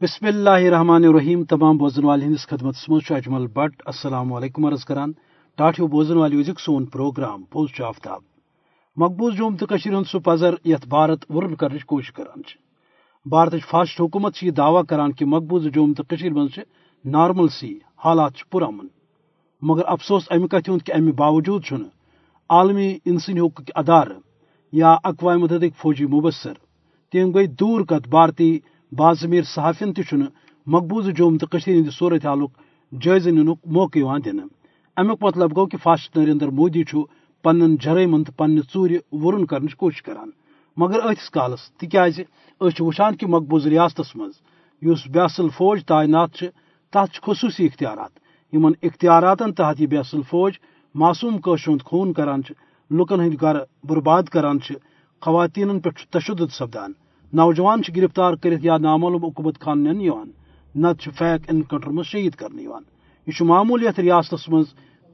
بسم اللہ الرحمن الرحیم، تمام بوزن والے ہندس خدمت مز اجمل بٹ۔ السلام علیکم عرض کران۔ ٹاٹو بوزن والے وزک سون پروگرام پوز آفتاب مقبوض جوم تو ہند سہ پزر یت بھارت ورن کرنچ کوشش کران بھارت فاسٹ حکومت یہ دعویٰ کران کہ مقبوض جوم تو مز نارمل سی حالات پرامن مگر افسوس امہ کت ہند کہ امہ باوجود چھ عالمی انسانی حقوق ادار یا اقوام متحدہ فوجی مبصر تم گئی دور کت بھارتی بازمیر صحافین تہ مقبوض جوم تو ہند صورت حالک جائزہ ننک موقع دن امیک مطلب گو کہ فاسٹ نریندر مودی پن جرائمن تو پنہ ٹور ورن کرنچ کوشش کران۔ مگر اتس کالس تکیاز وچان کہ مقبوض ریاست مز بیاصل فوج تعینات تک خصوصی اختیارات۔ ان اختیاراتن تحت یہ بیاصل فوج معصوم قشر ہند خون کران لکن ہند گھر برباد کران خواتین پہ تشدد سپدان۔ نوجوان گرفتار کرت یا نامعلوم عقوبت خان نن نت فیک انکاؤنٹر مز شہید کرنے یہ معمول یت ریاست مز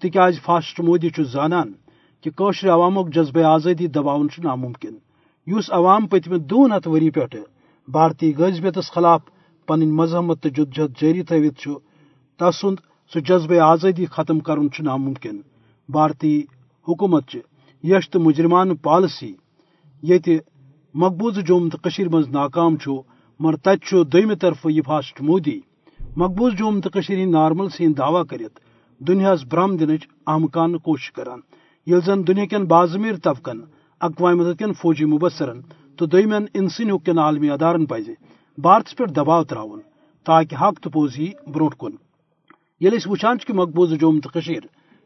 تکیاز فاسٹ مودی زانان کہ قشر عوامک جذبہ آزادی دباؤن ناممکن۔ اس عوام پتم دون ہتھ وری پہ بھارتی غذبیتس خلاف پن مذہمت تو جدجہد جاری تھوت تسند سہ جذبہ آزادی ختم کرن ناممکن۔ بھارتی حکومت یش تو مجرمان پالسی یت مقبوض جوم تو مز ناکام مگر تت دم طرف یہ فاسٹ مودی. مقبوض جوم تو نارمل سی دعویٰ کرت دنیاس برہم دن اہم کان کوشش کران یل زن دنیا کن بازمیر طبقن اقوام متحدہ کن فوجی مبصرن. تو دمین انسانی حقوق عالمی ادارن پزِ بھارتس پہ دباؤ تراؤن تاکہ حق تو پوز ہی برو کن. یل وچان کہ مقبوض جوم تو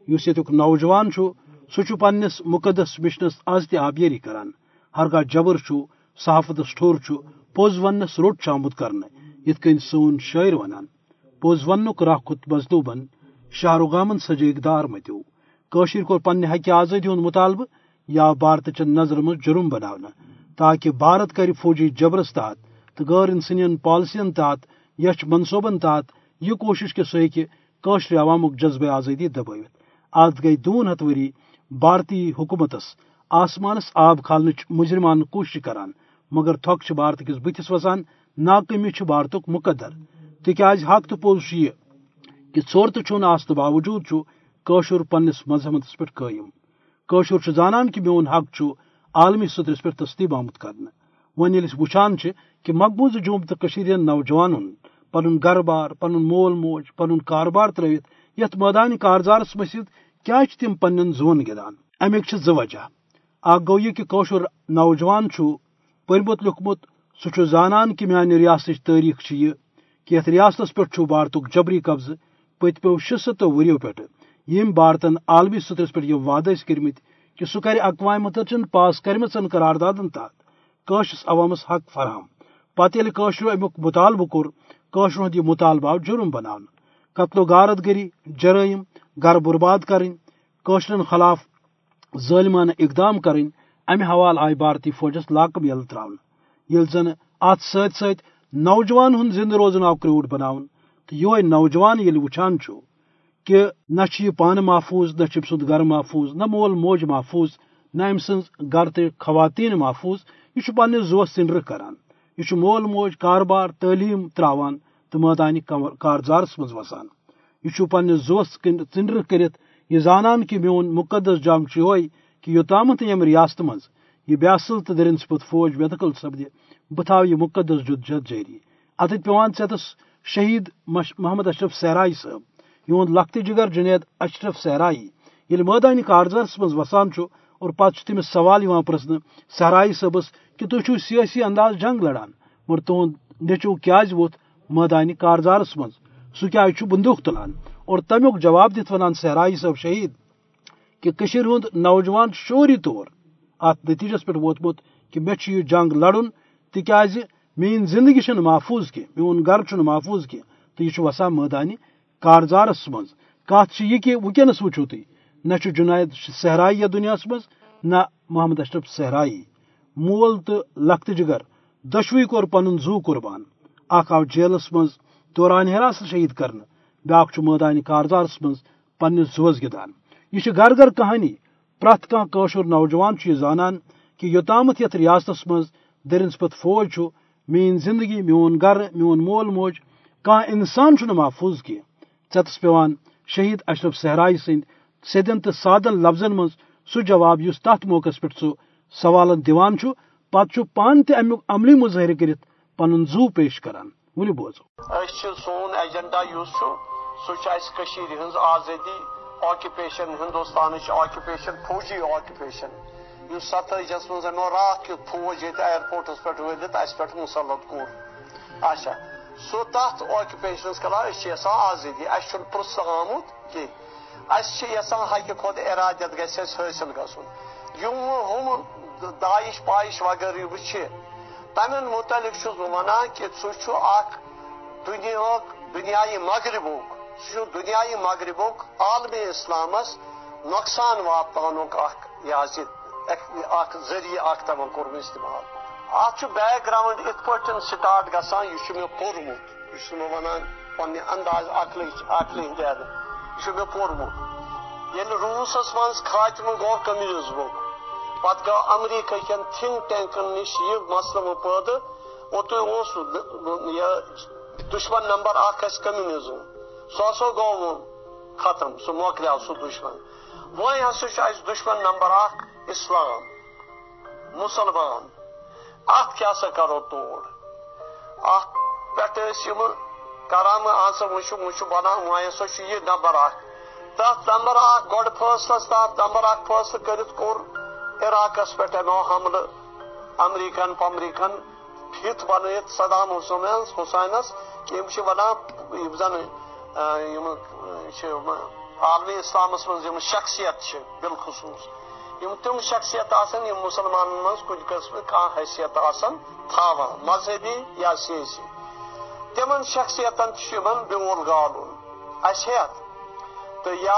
اس یتک نوجوان سہ پنس مقدس مشنس آز تہ آبیری کران ہرگاہ جبر صحافتس ٹھور پوز ونس روٹ آمت کرنے، یت کن سون شاعر ونان۔ پوز ونک راہ کھت مزدوبن شاہرغامن سجیک دار متو کشر کور پنہ حق آزادی ہند مطالبہ یا بھارت چن نظر مز جرم بنانا تاکہ بھارت کر فوجی جبرس تحت تو غیر انسنین پالسین تحت یچ منصوبن تحت یہ کوشش کہ سہ ہشر عوامک جذبہ آزادی دبوت آج گئی دون ہتھ وری بھارتی حکومتس آسمانس آب کھالنچ مجرمان کوشش کران، مگر تھک بھارت کس بتس وسان ناکمی بھارتک مقدر۔ تکیاز حق تو پوز یہ کہ ثورت چون آسن باوجود قشر پنس مذہبس پہ قائم قشر زانان کہ میون حق عالمی سطرس پہ تسلیم آمت کرنا ون یل وچان کہ مقبوض جوم تو نوجوان پن گھر بار پن مول موج پن کاربار ترت یت میدان کارزارس مسجد کیا تم پن زون گدان امیک زٕ وجہ۔ اخ گو یہ کہ قشر نوجوان پرمت لیکھمت سہ زانان کہ میانہ ریاست تاریخ یہ، کہ یت ریاست پہ بھارتک جبری قبضہ پتمو شیستو وریو پہ یم بھارتن عالمی سطرس پہ یہ وعدہ کرمت کہ سہ کر اقوام متحدہ پاس کرمچن قراردادن تحت قشرس عوامس حق فراہم۔ پتہ یل قشرو امیک مطالبہ کور ہند یہ مطالبہ آو جرم بنان۔ قتل و غارت گری، جرائم، گھر برباد کریں قشرن خلاف ظالمانہ اقدام کریں امہ حوالہ آئی بھارتی فوجس لاکم یل تراؤن یل زن ات ست ست نوجوان ہند زندہ روزن آو کروٹ بناون تو یہ نوجوان یل وچان چھو کہ نہ یہ پان محفوظ، نہ سند گھر محفوظ، نہ مول موج محفوظ، نہ ام سن گھر تو خواتین محفوظ، یہ پنس زوس سنر کران۔ یہ مول موج، کاربار، تعلیم تراوان تو مٲدانہِ کارزارس مز وسان۔ یہ پنس زوس ژنڈر کرت یہ زانان کہ میون مقدس جنگ یہ کہ یوتامت یم ریاست مز یہ بیاصل تو درن سپت فوج بیدخل سپدِ بہ تھاو یہ مقدس جد جد جاری اتت پیوان ژےٚ شہید محمد اشرف سہرائی صٲب یہد لخت جگر جنید اشرف سہرائی یل مٲدانہِ کارزارس مز وسان اور پتہ تمس سوال پرسن سہرائی صبس کہ تھی سیاسی انداز جنگ لڑان مگر تہد نیچو کیاز ووت مٲدانہِ کارزارس مز سہ کیاز بندوق تلان۔ اور تمیک جواب دت ونان سہرائی صٲب شہید کہ کشیر ہند نوجوان شوری طور ات نتیجس پہ ووتمت کہ مے یہ جنگ لڑن، تکیاز میری زندگی چھ محفوظ کی میون گھر چھ محفوظ کی تو یہ وسان مٲدانہِ کارزارس مز۔ کت یہ کہ ونکس وچو تھی نہ جنید صحرائی دنیا مز، نہ محمد اشرف صحرائی۔ مول تو لخت جگر، دشوی کور پن زو قربان۔ اخ آو جیلس مز، دوران حراست شہید کرنے بیاکھ مٲدانہِ کارزارس مز پنس زوس گدان. یہ گھر گھر کہانی پریت کان نوجوان یہ زانان کہ یوتامت یت ریاست مز درنسپت فوج مین زندگی، میون گھر میون مول موج، کان انسان محفوظ کی. ٹس پیوان شہید اشرف صحرائی سند سیدن تو سادن لفظن من سہ جواب اس تر موقع پہ سہ سوالن دیوان پتہ پان تہ امیک عملی مظاہرہ کرت پن زو پیش کران ولو بوزو. سون ایجنڈا سہ ہز آزادی آکوپیشن ہندوستان آکوپیشن فوجی آکوپیشن اس ستائیس مز رات کت فوج یہ ایرپورٹس پہ ولت اس پہ مسلط کور اچھا سو تر آکوپیشنس کلان یسان آزادی اہس پرس آمت کی حقہ کھت ارادت گھس حاصل گھن ہم داعش پائش وغیرہ وچ تمن متعلق بہ ونان کہ سہ دنیا دنیای مغربک سہ دنیا مغربک عالمی اسلامس نقصان واتنک ذریعہ اخ تمن کورم استعمال۔ ات بیک گراؤنڈ ات پہ سٹارٹ گسان، یہ مے پورمت یہ ونان پنہ انداز عقل عقل ہند یہ مے پورمت یل یعنی روسس من خاتمہ گو کمیونزمک پتہ گو امریکہ کن تھنک ٹینکن نش یہ مسئلہ مپید اوتو دشمن نمبر اخ کمیونزم سو ہسا گو ختم. سہ مکلیو سہ دشمن وی ہسا چھُ اَسہِ دشمن نمبر اخ اسلام مسلمان ات کیا سا کرو توڑ ات پہ کران آنسا وچو وچو بنان وی ہسا یہ نمبر اخ تر نمبر اخ گۄڈ فٲصلس تحت نمبر اخ فٲصلہٕ کٔرِتھ کوٚر عراقس پٮ۪ٹھ انو حملہٕ امریکن پمریکن فِت بنٲیِتھ صدام حسین حسینس یِم چھِ ونان یِم زن عالمی اسلامس من شخصیت بالخصوص تم شخصیت مسلمان من کن قسم کان حیثیت تھاوان، مذہبی یا سیاسی تمن شخصیتن بیول گالن اس تو یہ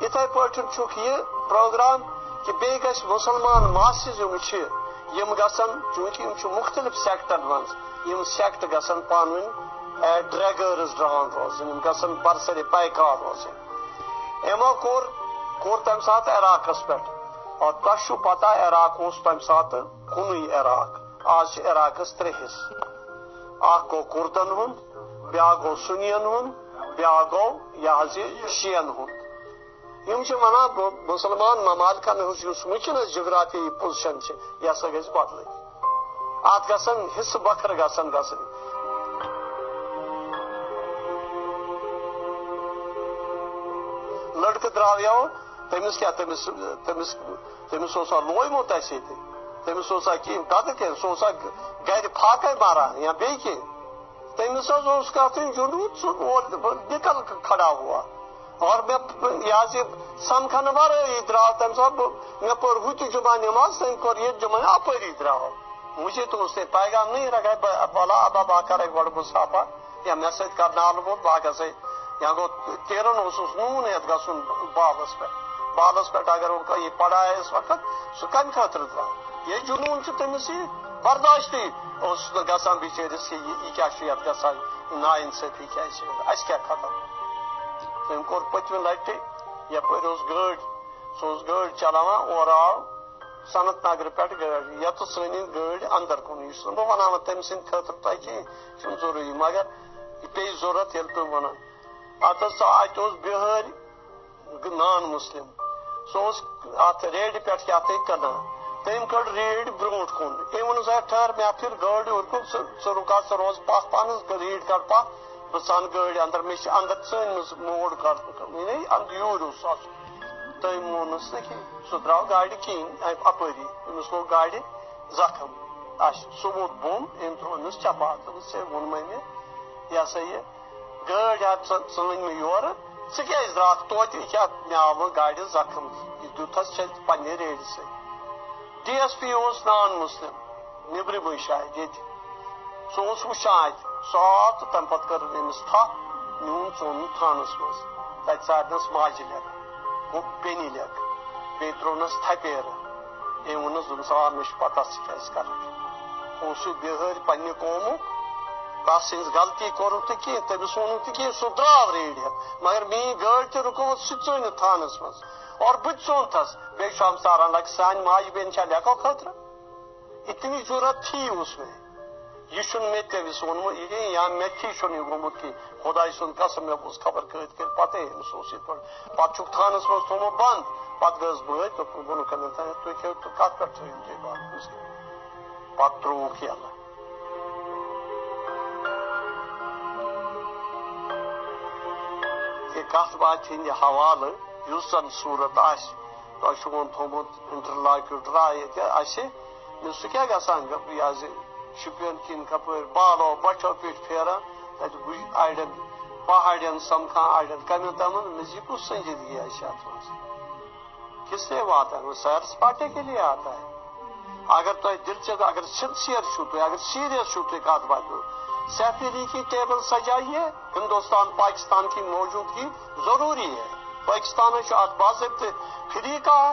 اتھے پھر یہ پروگرام کہ بیٚیہِ گژھِ مسلمان ماسز یم گژھن چونکہ یم مختلف سیکٹر من یم سیکٹ گژھن پان ؤنۍ ڈریگرز ڈران روزن گھن برسر پیکار روزن یمو کور کور تمہ سات عراقس پہ اور تہ پتہ عراق اس تمہ سات کن عراق آج عراقس ترے حص اخ گو کردن ہند بیا گو سنین ہند بیا گو یہ شین ہند یم ونان مسلمان ممالکن ہز ونکس جغرافی پوزیشن یہ ہسا گھس بدل ات گھن حصہ بکر گھن گھن لڑکہ درو یو تمس کیا تمس تمس اوسا لویمت اس یہ تمس اوسا کی کت کی سہ گر پھاکے ماران یا بی کی تمس اس کتن جنوت سہ نکل کھڑا ہوا۔ اور میں یہ سمکھن ورے درو تم سات مے پور ہت جمعہ نماز تم کور یہ جمعہ اپری درو مجھے تو اس سے پیغام نہیں رکھا بولا ابا با کرے گوڑ مسافہ یا مے سۭتۍ کر نال بول بہ گژھے یا گو تیرن اس نون یت گھن بالس پہ بالس پہ اگر ان کا یہ پڑا ہے اس وقت سہ کم خاطر درا یہ جنون تمس یہ برداشت گسان بچرس یہ کیا یت گسان نا انصافی کیا اس کیا ختم؟ تم کور پتم لٹہ یپر گاڑ سہ گاڑ چلاوان اور آو صنعت نگر پہ گاڑی یت سن گاڑ اندر کن یہ بہ ونان تم سند خاطر تہ کہیں ضروری، مگر یہ پی ضرورت یل تم ونان پتہ ات ات بہار نان مسلم سہ ریڈ پہ کیا کن تم کڑ ریڈ بروٹ کن ام ون سا ٹھہر مے پھر گاڑی اور کن ثہ رکا ثہ روز پھ پہن ریڈ کر پھ بہ سن گاڑی اندر مے اندر ژن مز موڑ کر اندر یور تم مونس نا کھین سہ درو گاڑی کہین اپری امس لوگ گاڑی زخم اچھا سہ ووت بوم ام ترو امس چپات وون مے یہ سا یہ گاڑی ژن مے یور؟ ژٕ کیازِ درٛاکھ توتہِ؟ کیٛاہ مےٚ آو گاڑِ زخم؟ یہِ دیُتھس چھِ پننہِ ریڈِ سۭتۍ. ڈی ایس پی اوس نان مسلم، نیبرِمٕے شاید ییٚتہِ. سُہ اوس وٕچھان اَتہِ، سُہ آو تہٕ تَمہِ پَتہٕ کٔر أمِس تھپھ نیوٗن ژوٚن تھانَس منٛز. تَتہِ ژارنَس ماجہِ لیٚکھ، گوٚو بیٚنہِ لیٚکھ، بیٚیہِ ترٛوونَس تھپیرٕ. أمۍ ووٚننَس آ مےٚ چھُ پَتہ ژٕ کیٛازِ بِہٲرۍ قومُک تس سن غلطی کور کی تمس وون کی سہ درو ریڈ مگر میری گاڑ تہ رکوت سہ ژٲنِتھ تھانس مز اور بہ ژون تھس بیٚیہِ چھُ ہمسارن لگہِ سانہِ ماجہِ بیٚنہِ چھا لیکھو خٲطرٕ اتنی ضرورت تھی اس میں یہ مے تمس وونمت یہ یا مے تھی یہ گومت کہ خدا سن قسم مے بوز خبر قید کر پتہ امس اس یہ پتہ چھک تھانس مز تھومو بند پتہ گس بہت تو بون کن تھی کھو تو کت پہ تھو تھی بات پتہ تروک یلہ یہ کت بات ہند حوالہ اس زن صورت آ تھی تھومت انٹرلاکیو ڈراے یہ سہ کیا گسان یہ شپین کن کپ بالو بچو پہ پھیران تک اڑین پہاڑین سمکھان اڑین کمین تمن مز یہ کس سنجیدگی آئی ات مز کس لیے وہ ہے وہ سیر سپاٹے کے لیے آتا ہے اگر تو دلچسپ اگر سنسیئر چھو اگر سیریس چھو تو کات بات سیفری کی ٹیبل سجائیے ہندوستان، پاکستان کی موجودگی ضروری ہے۔ پاکستان باضابطہ فریقہ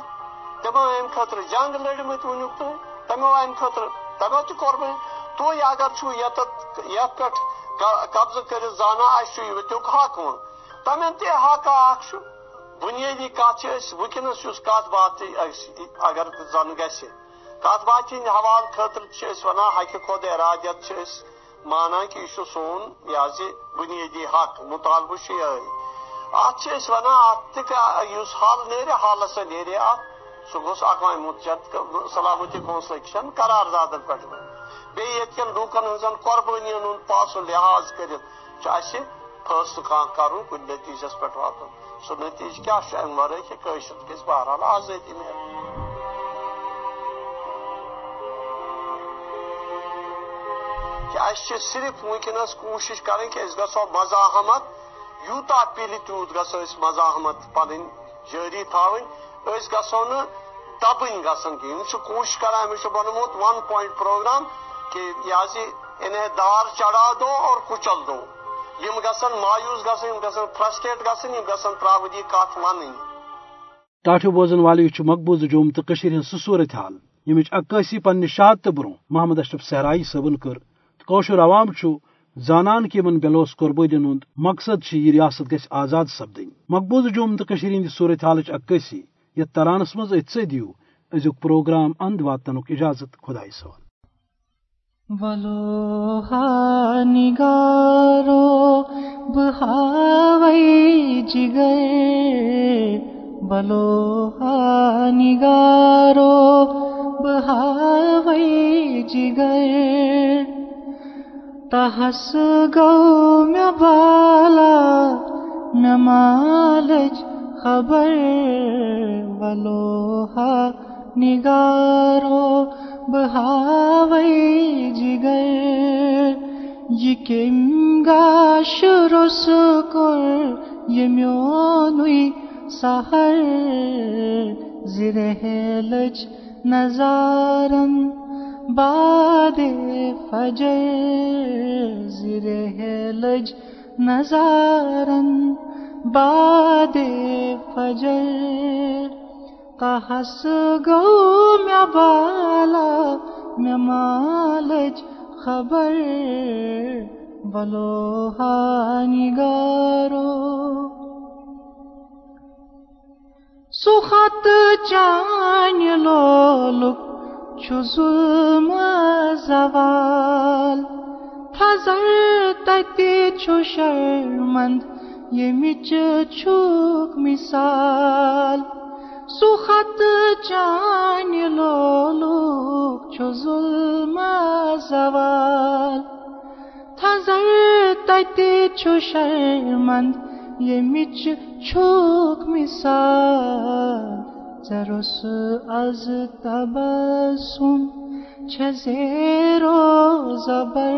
تمو ام خاطر جنگ لڑمت ونیک تو تمو ام خاطر تمو تہ کور تو اگر چھو یت یت پہ قبضہ کر زانا تک حق ون تمن تہ حق اخ بنیادی کت ونکس اس کت بات اگر زن گھ کت بات ہند حوالہ خاطر ونان حق خود ارادیت چھ مانا کہ یہ سون یہ بنیادی حق مطالبہ یہ ات ونان ات اس حال نیرے حالس نیرے ات سہ گوس اقوام متحدہ سلامتی کونسلکشن قرار دادن پہ بیتن لوکن ہن قربانی ہند پاس لحاظ کرت فیصلہ کھانا کرن کن نتیجس پہ واتن سہ نتیجہ کیا ام کہ قشر گھس بہرحال آزادی مل کہ صرف ونکس کوشش کریں کہ گھو مزاحمت یوتا پیلہِ تیوٗت گژھو أسۍ مزاحمت پنٕنۍ جٲری تھاوٕنۍ أسۍ گژھو نہٕ دبن گھن کہین کوشش کران امس بنوت ون پوائنٹ پروگرام کہ یہ انہیں دار چڑھا دو اور کچل دو۔ یم گھن مایوس گھن گھن فرسٹریٹ گھن گھن تراو کت ون ٹاٹو بوزن والے مقبوض جوم تو سہ صورت حال یمچ عکاسی پنہ شہادت برو محمد اشرف صحرائی صبن کر۔ کوشر عوام زانان کہ ان بلوس قربٲدین ہند مقصد یہ ریاست گھس آزاد سپدن مقبوض جوم تو ہند صورت حالچ عکاسی یتھ ترانس مز اتھ دِیو أزیُک پروگرام اند واتنُک اجازت خۄدایہِ سوال۔ ولو نگارو بہاوئی جگر۔ بلو نگارو بہاوئی جگر۔ تحس گو میں بالا میں مالج خبر ولوہا نگارو بہاوئی جگر۔ یہ کم گاش رسکر یہ میونوی سہر زرہ لج نظارن۔ باد فجر زرہ لج نظارن باد فجر کہس گو میں بالا، میں مالج خبر، بلو ہانی گارو سخت چان لولک ظلم زوال فضر تتی شرمند یمچ چھوک مثال. سخت چان لولوک چھو ظلم زوال تھزر تتی شرمند مثال. زرس از تبسم، چھ زیرو زبر.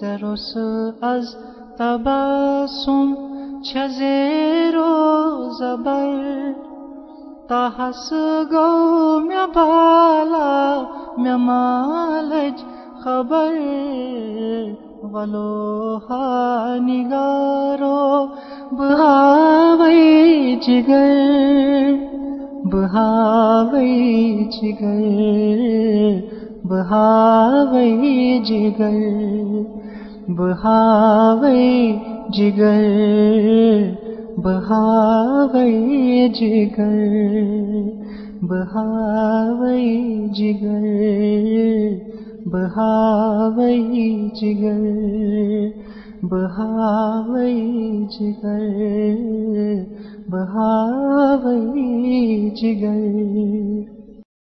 زرس از تبسم چھزیرو زبر. تحس گو میں بالا میں مالج خبر. ولو نگارو بہاوئی جگر بہاوئی جگر بہاوئی جگر بہاوے جگر بہاوے جگر بہاوے جگر بہاوئی جگر۔ بہاوئی جگر بہاوئی جگر۔